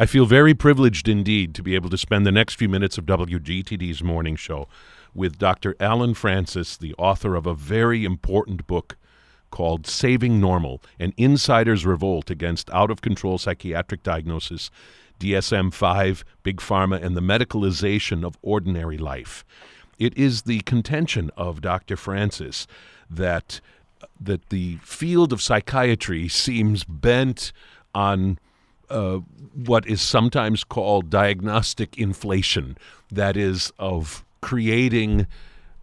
I feel very privileged indeed to be able to spend the next few minutes of WGTD's morning show with Dr. Allen Frances, the author of a very important book called Saving Normal An Insider's Revolt Against Out of Control Psychiatric Diagnosis, DSM 5, Big Pharma, and the Medicalization of Ordinary Life. It is the contention of Dr. Frances that that the field of psychiatry seems bent on uh, what is sometimes called diagnostic inflation, that is, of creating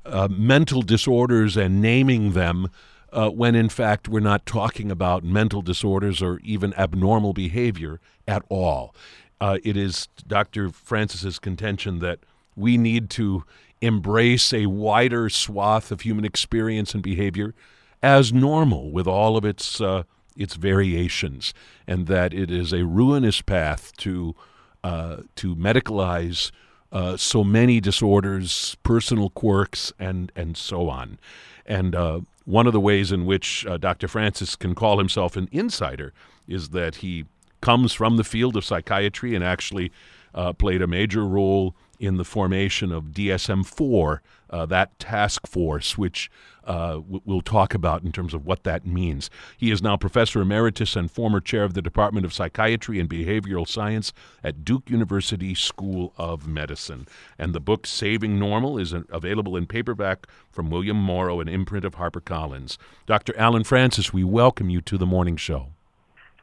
uh, mental disorders and naming them. Uh, when in fact we're not talking about mental disorders or even abnormal behavior at all. Uh, it is Dr. Frances's contention that we need to embrace a wider swath of human experience and behavior as normal with all of its uh, its variations, and that it is a ruinous path to uh, to medicalize uh, so many disorders, personal quirks, and and so on. And uh, one of the ways in which uh, Dr. Frances can call himself an insider is that he comes from the field of psychiatry and actually uh, played a major role in the formation of DSM 4, uh, that task force, which uh, we'll talk about in terms of what that means. He is now Professor Emeritus and former chair of the Department of Psychiatry and Behavioral Science at Duke University School of Medicine. And the book Saving Normal is available in paperback from William Morrow, an imprint of HarperCollins. Dr. Allen Frances, we welcome you to the morning show.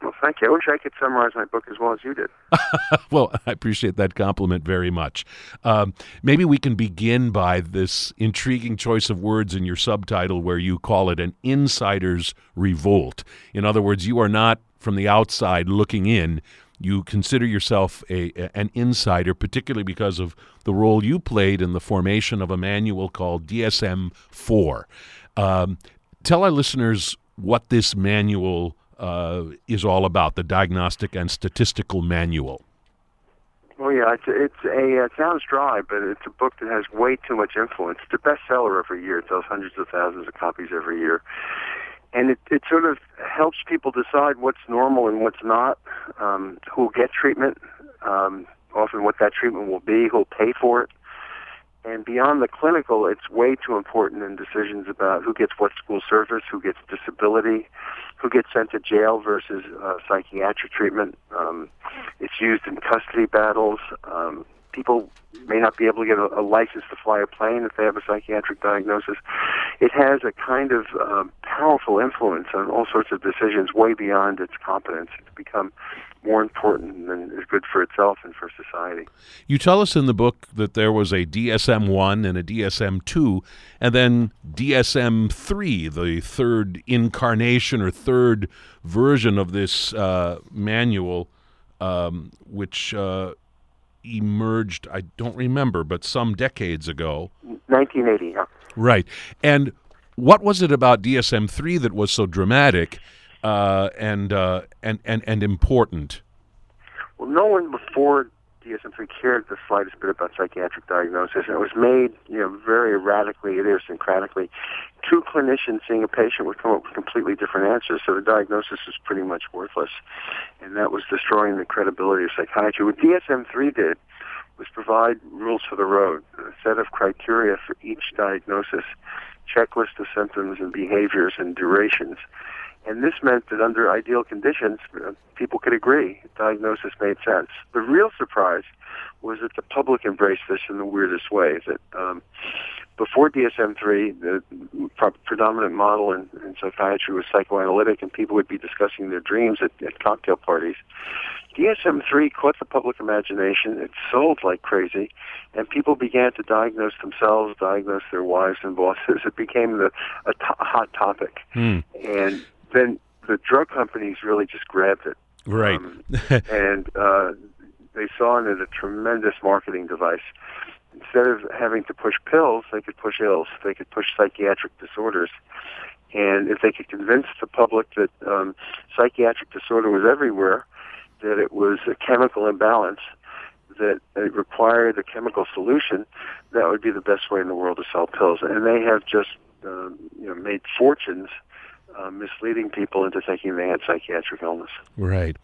Well, thank you. I wish I could summarize my book as well as you did. well, I appreciate that compliment very much. Um, maybe we can begin by this intriguing choice of words in your subtitle where you call it an insider's revolt. In other words, you are not from the outside looking in. You consider yourself a, an insider, particularly because of the role you played in the formation of a manual called DSM 4. Um, tell our listeners what this manual uh, is all about, the Diagnostic and Statistical Manual. Well, yeah, it's, it's a it sounds dry, but it's a book that has way too much influence. It's a bestseller every year. It sells hundreds of thousands of copies every year, and it it sort of helps people decide what's normal and what's not, um, who'll get treatment, um, often what that treatment will be, who'll pay for it, and beyond the clinical, it's way too important in decisions about who gets what school service, who gets disability, who gets sent to jail versus uh, psychiatric treatment. Um, it's used in custody battles. Um, people may not be able to get a, a license to fly a plane if they have a psychiatric diagnosis. It has a kind of um, powerful influence on all sorts of decisions way beyond its competence. It's become more important and is good for itself and for society. You tell us in the book that there was a DSM 1 and a DSM 2, and then DSM 3, the third incarnation or third version of this uh, manual, um, which uh, emerged, I don't remember, but some decades ago. 1980, yeah. Right. And what was it about DSM 3 that was so dramatic? uh, and, uh, and and and important? Well, no one before DSM-3 cared the slightest bit about psychiatric diagnosis, and it was made, you know, very erratically, idiosyncratically. Two clinicians seeing a patient would come up with completely different answers, so the diagnosis was pretty much worthless, and that was destroying the credibility of psychiatry. What DSM-3 did was provide rules for the road, a set of criteria for each diagnosis, checklist of symptoms and behaviors and durations and this meant that under ideal conditions, uh, people could agree. Diagnosis made sense. The real surprise was that the public embraced this in the weirdest way. That um, before DSM-3, the predominant model in, in, psychiatry was psychoanalytic, and people would be discussing their dreams at, at cocktail parties. DSM-3 caught the public imagination. It sold like crazy, and people began to diagnose themselves, diagnose their wives and bosses. It became the, a, to- a hot topic, hmm. and then the drug companies really just grabbed it. Right. Um, and uh, they saw in it a tremendous marketing device. Instead of having to push pills, they could push ills. They could push psychiatric disorders. And if they could convince the public that um, psychiatric disorder was everywhere, that it was a chemical imbalance, that it required a chemical solution, that would be the best way in the world to sell pills. And they have just um, you know, made fortunes uh, misleading people into thinking they had psychiatric illness. Right.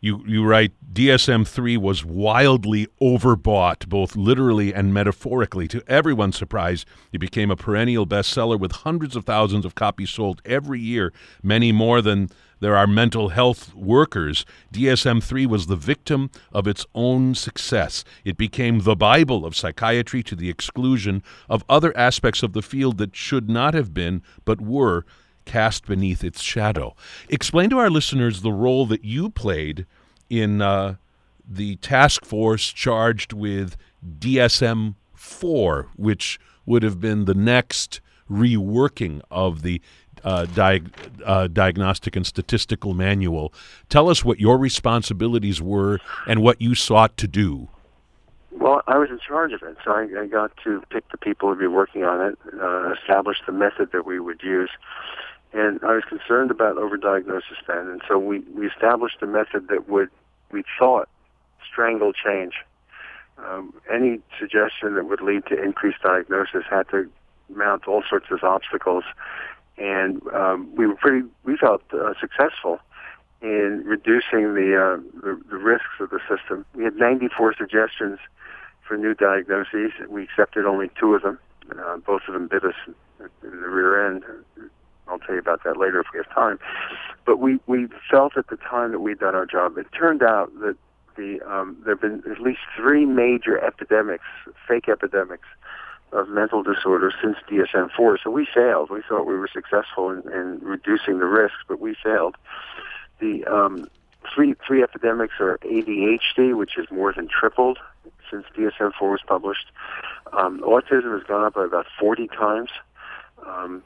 You you write DSM three was wildly overbought, both literally and metaphorically. To everyone's surprise, it became a perennial bestseller with hundreds of thousands of copies sold every year, many more than there are mental health workers. DSM 3 was the victim of its own success. It became the Bible of psychiatry to the exclusion of other aspects of the field that should not have been, but were, cast beneath its shadow. Explain to our listeners the role that you played in uh, the task force charged with DSM 4, which would have been the next reworking of the uh, diag- uh, Diagnostic and Statistical Manual. Tell us what your responsibilities were and what you sought to do. Well, I was in charge of it, so I, I got to pick the people who'd be working on it, uh, establish the method that we would use, and I was concerned about overdiagnosis then, and so we, we established a method that would, we thought, strangle change. Um, any suggestion that would lead to increased diagnosis had to mount all sorts of obstacles, and um, we were pretty, we felt uh, successful in reducing the, uh, the the risks of the system. We had 94 suggestions for new diagnoses. We accepted only two of them. Uh, both of them bit us in the rear end. I'll tell you about that later if we have time. But we, we felt at the time that we'd done our job. It turned out that the um, there have been at least three major epidemics, fake epidemics, of mental disorders since DSM-4. So we failed. We thought we were successful in, in reducing the risks, but we failed. The um, three three epidemics are ADHD, which has more than tripled since DSM-4 was published. Um, autism has gone up by about 40 times. Um,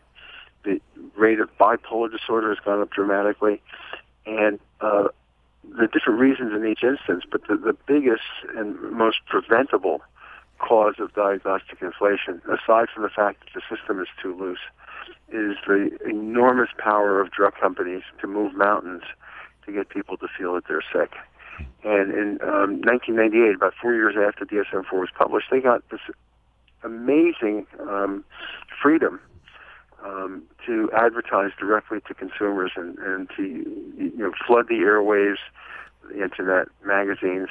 the rate of bipolar disorder has gone up dramatically, and uh, the different reasons in each instance. But the, the biggest and most preventable cause of diagnostic inflation, aside from the fact that the system is too loose, is the enormous power of drug companies to move mountains to get people to feel that they're sick. And in um, 1998, about four years after DSM-4 was published, they got this amazing um, freedom um, to advertise directly to consumers and, and to you know flood the airwaves, the internet, magazines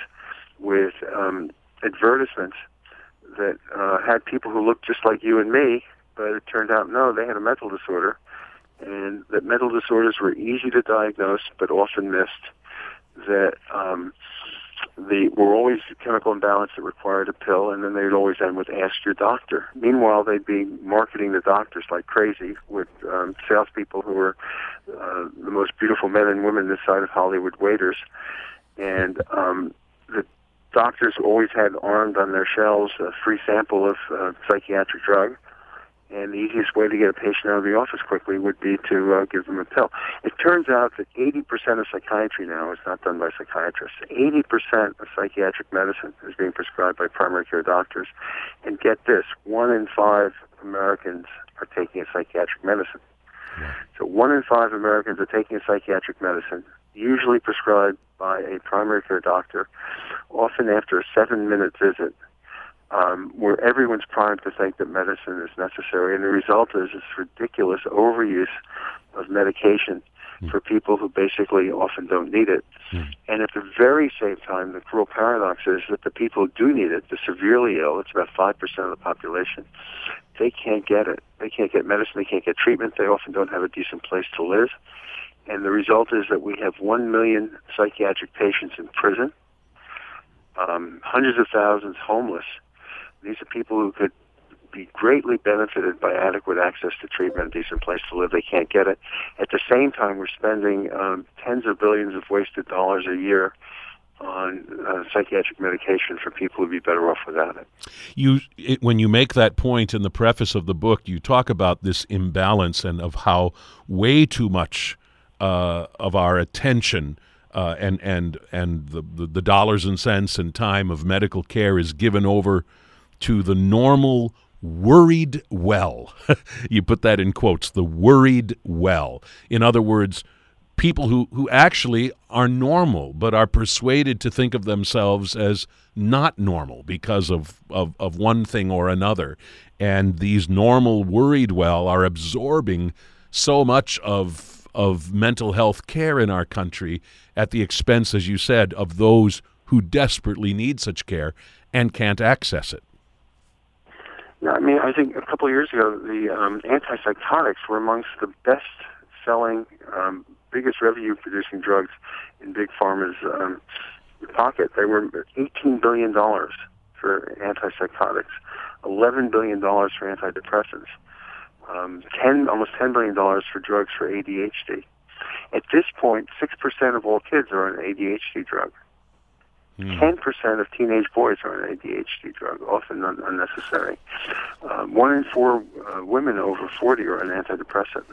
with um, advertisements that uh, had people who looked just like you and me, but it turned out no, they had a mental disorder, and that mental disorders were easy to diagnose but often missed. That um, the were always chemical imbalance that required a pill, and then they'd always end with "ask your doctor." Meanwhile, they'd be marketing the doctors like crazy with um, salespeople who were uh, the most beautiful men and women this side of Hollywood waiters, and um, the doctors always had armed on their shelves a free sample of uh, psychiatric drug and the easiest way to get a patient out of the office quickly would be to uh, give them a pill. It turns out that 80% of psychiatry now is not done by psychiatrists. 80% of psychiatric medicine is being prescribed by primary care doctors. And get this, one in five Americans are taking a psychiatric medicine. So one in five Americans are taking a psychiatric medicine, usually prescribed by a primary care doctor, often after a seven-minute visit um, where everyone's primed to think that medicine is necessary, and the result is this ridiculous overuse of medication mm. for people who basically often don't need it. Mm. And at the very same time, the cruel paradox is that the people who do need it, the severely ill, it's about 5% of the population, they can't get it. They can't get medicine, they can't get treatment, they often don't have a decent place to live. And the result is that we have 1 million psychiatric patients in prison, um, hundreds of thousands homeless, these are people who could be greatly benefited by adequate access to treatment, a decent place to live. They can't get it. At the same time, we're spending um, tens of billions of wasted dollars a year on uh, psychiatric medication for people who'd be better off without it. You, it, when you make that point in the preface of the book, you talk about this imbalance and of how way too much uh, of our attention uh, and and and the, the, the dollars and cents and time of medical care is given over to the normal worried well. you put that in quotes, the worried well. In other words, people who, who actually are normal but are persuaded to think of themselves as not normal because of, of, of one thing or another. And these normal worried well are absorbing so much of of mental health care in our country at the expense, as you said, of those who desperately need such care and can't access it. Yeah, I mean, I think a couple of years ago, the um, antipsychotics were amongst the best-selling, um, biggest revenue-producing drugs in big pharma's um, pocket. They were $18 billion for antipsychotics, $11 billion for antidepressants, um, 10, almost $10 billion for drugs for ADHD. At this 6% of all kids are on an ADHD drug. Mm. 10% of teenage boys are on an ADHD drug, often un- unnecessary. Um, one in four uh, women over 40 are on antidepressant.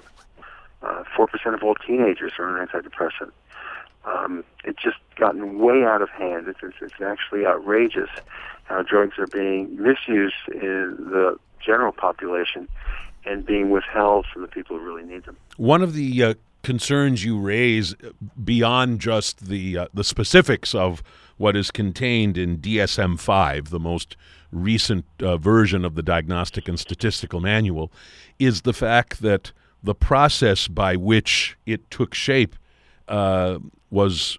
Uh, 4% of all teenagers are on antidepressant. Um, it's just gotten way out of hand. It's, it's, it's actually outrageous how drugs are being misused in the general population and being withheld from the people who really need them. One of the uh, concerns you raise beyond just the uh, the specifics of what is contained in DSM-5, the most recent uh, version of the Diagnostic and Statistical Manual, is the fact that the process by which it took shape uh, was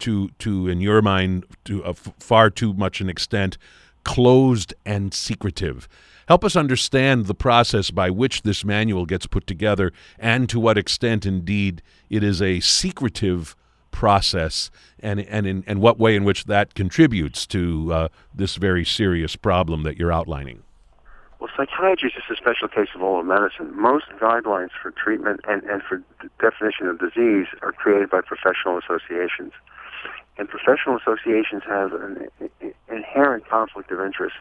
to to in your mind to a f- far too much an extent closed and secretive. Help us understand the process by which this manual gets put together and to what extent indeed it is a secretive process and and in and what way in which that contributes to uh, this very serious problem that you're outlining. Well, psychiatry is just a special case of all of medicine. Most guidelines for treatment and, and for definition of disease are created by professional associations. And professional associations have an inherent conflict of interest.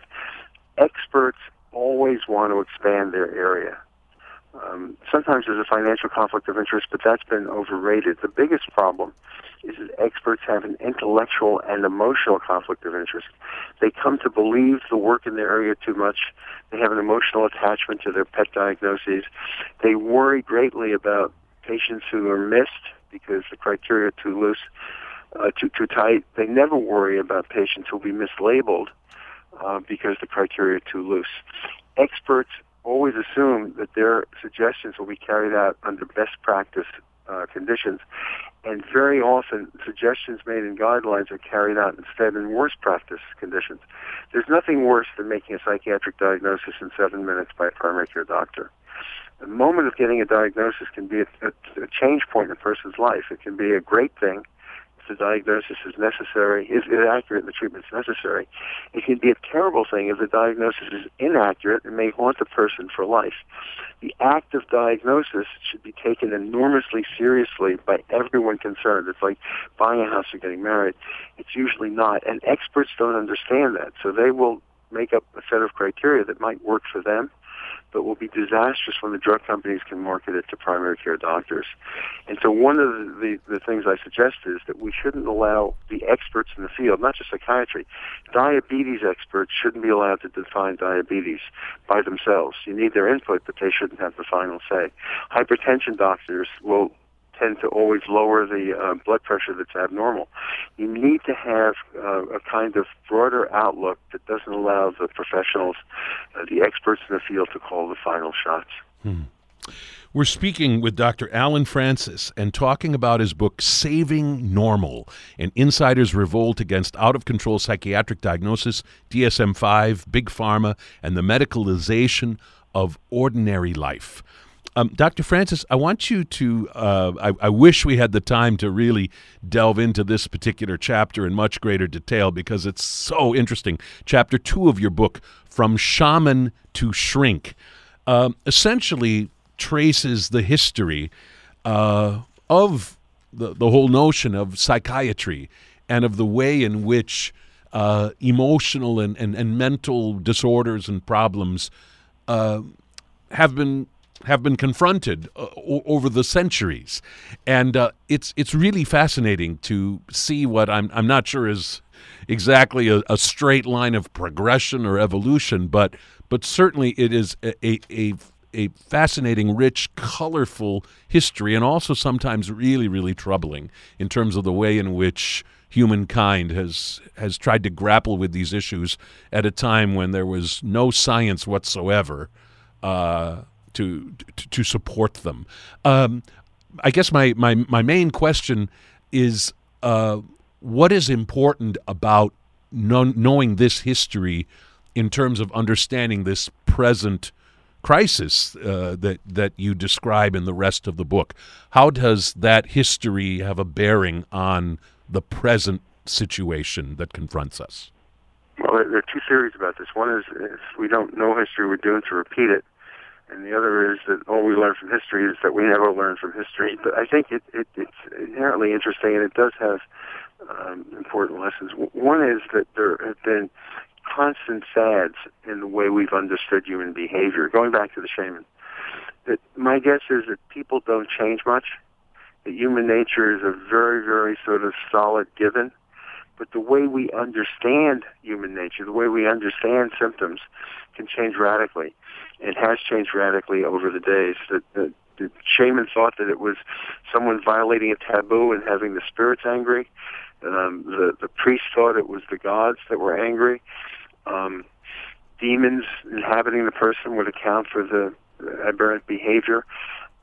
Experts always want to expand their area. Um, sometimes there's a financial conflict of interest, but that's been overrated. The biggest problem is that experts have an intellectual and emotional conflict of interest. They come to believe the work in their area too much. They have an emotional attachment to their pet diagnoses. They worry greatly about patients who are missed because the criteria are too loose, uh, too too tight. They never worry about patients who will be mislabeled uh, because the criteria are too loose. Experts always assume that their suggestions will be carried out under best practice uh, conditions, and very often suggestions made in guidelines are carried out instead in worst practice conditions. There's nothing worse than making a psychiatric diagnosis in seven minutes by a primary care doctor. The moment of getting a diagnosis can be a, a, a change point in a person's life. It can be a great thing the diagnosis is necessary, is, is accurate, the treatment is necessary. It can be a terrible thing if the diagnosis is inaccurate and may haunt the person for life. The act of diagnosis should be taken enormously seriously by everyone concerned. It's like buying a house or getting married. It's usually not, and experts don't understand that, so they will make up a set of criteria that might work for them but will be disastrous when the drug companies can market it to primary care doctors. And so one of the, the, things I suggest is that we shouldn't allow the experts in the field, not just psychiatry, diabetes experts shouldn't be allowed to define diabetes by themselves. You need their input, but they shouldn't have the final say. Hypertension doctors will tend to always lower the uh, blood pressure that's abnormal. You need to have uh, a kind of broader outlook that doesn't allow the professionals, uh, the experts in the field, to call the final shots. Hmm. We're speaking with Dr. Allen Frances and talking about his book, Saving Normal An Insider's Revolt Against Out of Control Psychiatric Diagnosis, DSM 5, Big Pharma, and the Medicalization of Ordinary Life. Um, Dr. Frances, I want you to. Uh, I, I, wish we had the time to really delve into this particular chapter in much greater detail because it's so interesting. Chapter two of your book, From Shaman to Shrink, uh, essentially traces the history uh, of the, the whole notion of psychiatry and of the way in which uh, emotional and, and, and mental disorders and problems uh, have been have been confronted uh, over the centuries, and uh, it's it's really fascinating to see what I'm I'm not sure is exactly a, a, straight line of progression or evolution, but but certainly it is a, a, a a fascinating, rich, colorful history, and also sometimes really, really troubling in terms of the way in which humankind has has tried to grapple with these issues at a time when there was no science whatsoever uh, to, to, support them. Um, I guess my, my, my main question is uh, what is important about know, knowing this history in terms of understanding this present crisis uh, that that you describe in the rest of the book. How does that history have a bearing on the present situation that confronts us? Well, there are two theories about this. One is if we don't know history, we're doomed to repeat it. And the other is that all we learn from history is that we never learn from history. But I think it, it, it's inherently interesting, and it does have um, important lessons. One is that there have been constant fads in the way we've understood human behavior. Going back to the shaman, that my guess is that people don't change much. That human nature is a very, very sort of solid given. But the way we understand human nature, the way we understand symptoms, can change radically. It has changed radically over the days. That the, the shaman thought that it was someone violating a taboo and having the spirits angry. Um, the the priest thought it was the gods that were angry. Um, demons inhabiting the person would account for the aberrant behavior.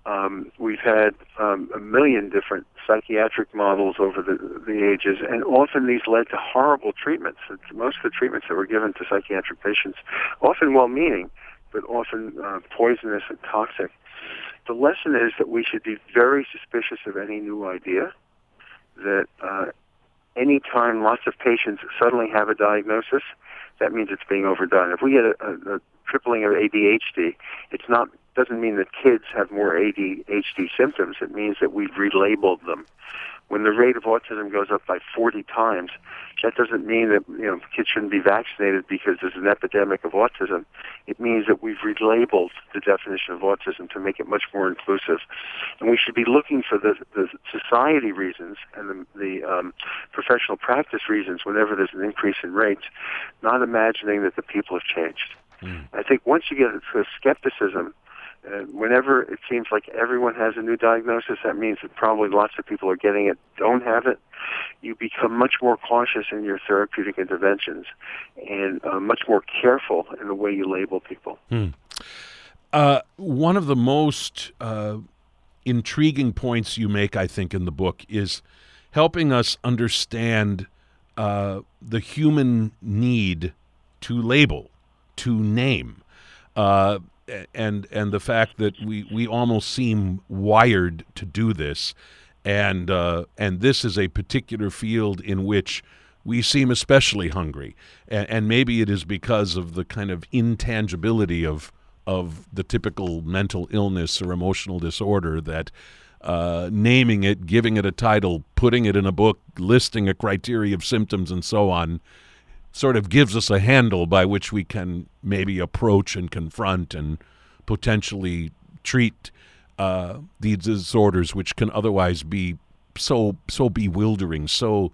Um, we've had um, a million different psychiatric models over the, the ages, and often these led to horrible treatments. Most of the treatments that were given to psychiatric patients, often well-meaning, but often uh, poisonous and toxic. The lesson is that we should be very suspicious of any new idea. That uh, anytime lots of patients suddenly have a diagnosis, that means it's being overdone. If we get a, a, a tripling of ADHD, it's not doesn't mean that kids have more ADHD symptoms. It means that we've relabeled them when the rate of autism goes up by 40 times, that doesn't mean that you know kids shouldn't be vaccinated because there's an epidemic of autism. It means that we've relabeled the definition of autism to make it much more inclusive, and we should be looking for the, the society reasons and the, the um, professional practice reasons whenever there's an increase in rates, not imagining that the people have changed. Mm. I think once you get to skepticism uh, whenever it seems like everyone has a new diagnosis, that means that probably lots of people are getting it, don't have it. You become much more cautious in your therapeutic interventions and uh, much more careful in the way you label people. Hmm. Uh, one of the most uh, intriguing points you make, I think, in the book is helping us understand uh, the human need to label, to name. And and the fact that we we almost seem wired to do this, and uh, and this is a particular field in which we seem especially hungry, and, and maybe it is because of the kind of intangibility of of the typical mental illness or emotional disorder that uh, naming it, giving it a title, putting it in a book, listing a criteria of symptoms, and so on sort of gives us a handle by which we can maybe approach and confront and potentially treat uh, these disorders, which can otherwise be so so bewildering, so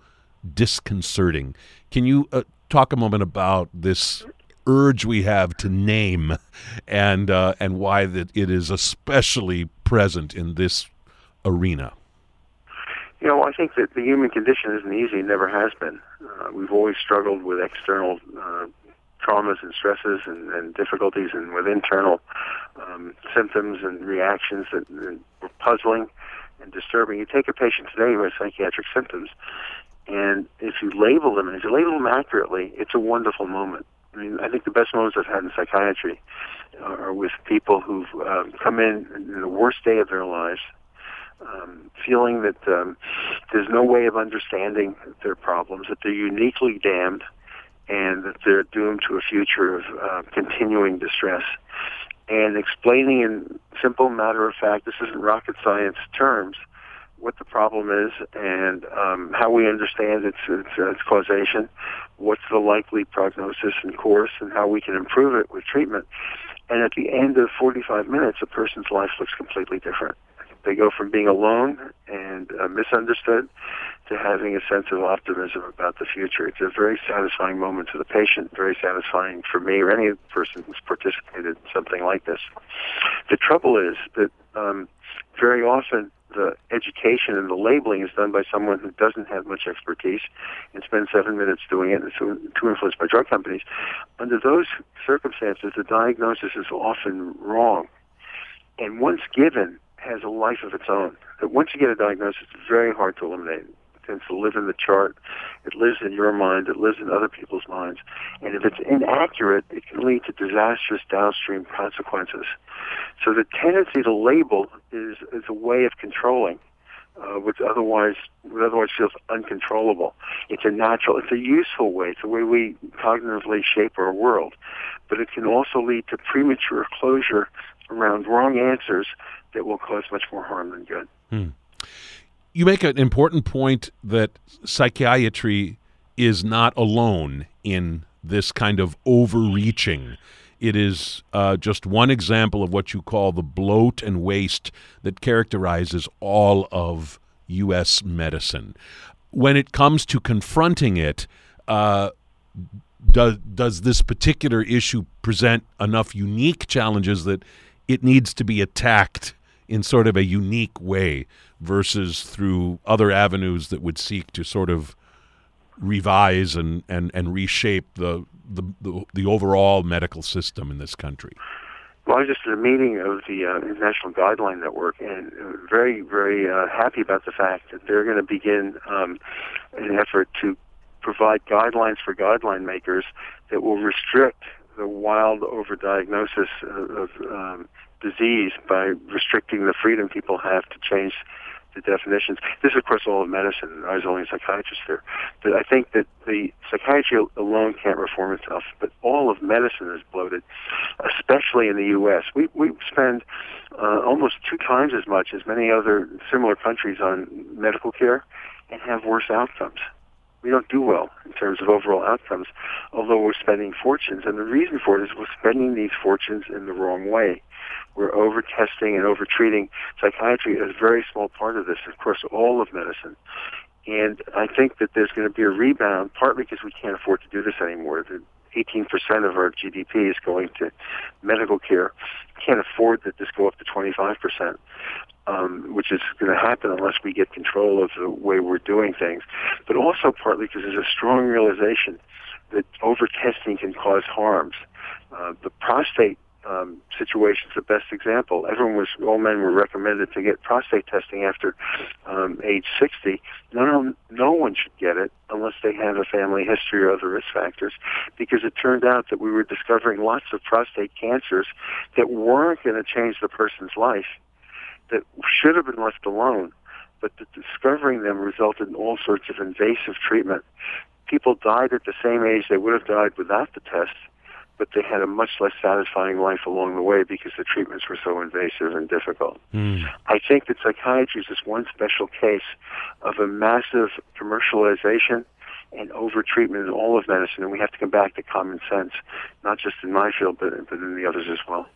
disconcerting. Can you uh, talk a moment about this urge we have to name, and uh, and why that it is especially present in this arena? You know, I think that the human condition isn't easy. It never has been. Uh, we've always struggled with external uh, traumas and stresses and, and difficulties, and with internal um, symptoms and reactions that, that were puzzling and disturbing. You take a patient today who has psychiatric symptoms, and if you label them, and if you label them accurately, it's a wonderful moment. I mean, I think the best moments I've had in psychiatry are with people who've um, come in in the worst day of their lives, um, feeling that um, there's no way of understanding their problems, that they're uniquely damned, and that they're doomed to a future of uh, continuing distress. And explaining in simple, matter of fact, this isn't rocket science terms, what the problem is and um, how we understand its, its, its causation, what's the likely prognosis and course, and how we can improve it with treatment. And at the end of 45 minutes, a person's life looks completely different. They go from being alone and uh, misunderstood to having a sense of optimism about the future. It's a very satisfying moment for the patient, very satisfying for me or any person who's participated in something like this. The trouble is that um, very often the education and the labeling is done by someone who doesn't have much expertise and spends seven minutes doing it and so too influenced by drug companies. Under those circumstances, the diagnosis is often wrong. And once given, has a life of its own. That once you get a diagnosis, it's very hard to eliminate. It tends to live in the chart. It lives in your mind. It lives in other people's minds. And if it's inaccurate, it can lead to disastrous downstream consequences. So the tendency to label is, is a way of controlling. Uh, which otherwise otherwise feels uncontrollable. It's a natural, it's a useful way. It's the way we cognitively shape our world, but it can also lead to premature closure around wrong answers that will cause much more harm than good. Hmm. You make an important point that psychiatry is not alone in this kind of overreaching it is uh, just one example of what you call the bloat and waste that characterizes all of U.S. medicine. When it comes to confronting it, uh, does does this particular issue present enough unique challenges that it needs to be attacked in sort of a unique way versus through other avenues that would seek to sort of revise and, and, and reshape the, the, the, the overall medical system in this country? Well, I was just at a meeting of the uh, International Guideline Network, and very, very uh, happy about the fact that they're going to begin um, an effort to provide guidelines for guideline makers that will restrict the wild overdiagnosis of, um, disease by restricting the freedom people have to change the definitions. This is, of course, all of medicine. I was only a psychiatrist there. But I think that the psychiatry alone can't reform itself, but all of medicine is bloated, especially in the U.S. We, we spend uh, almost two times as much as many other similar countries on medical care and have worse outcomes. We don't do well in terms of overall outcomes, although we're spending fortunes. And the reason for it is we're spending these fortunes in the wrong way. We're over testing and over treating. Psychiatry is a very small part of this, of course, all of medicine. And I think that there's going to be a rebound, partly because we can't afford to do this anymore. The 18% of our GDP is going to medical care. Can't afford that this go up to 25%, um, which is going to happen unless we get control of the way we're doing things. But also partly because there's a strong realization that over testing can cause harms. Uh, the prostate um, situation is the best example. Everyone was, all men were recommended to get prostate testing after um, age 60. No, no one should get it unless they have a family history or other risk factors, because it turned out that we were discovering lots of prostate cancers that weren't going to change the person's life, that should have been left alone, but that discovering them resulted in all sorts of invasive treatment. People died at the same age they would have died without the test but they had a much less satisfying life along the way because the treatments were so invasive and difficult. Mm. I think that psychiatry is just one special case of a massive commercialization and over-treatment in all of medicine, and we have to come back to common sense, not just in my field, but, but in the others as well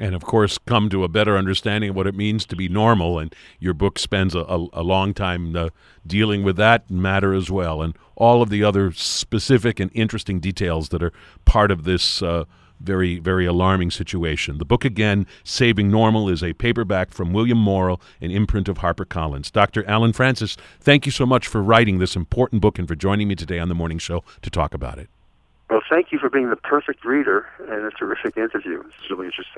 and of course come to a better understanding of what it means to be normal and your book spends a, a, a long time uh, dealing with that matter as well and all of the other specific and interesting details that are part of this uh, very very alarming situation the book again saving normal is a paperback from william morrow an imprint of harpercollins dr Allen Frances, thank you so much for writing this important book and for joining me today on the morning show to talk about it well, thank you for being the perfect reader and a terrific interview. It's really interesting.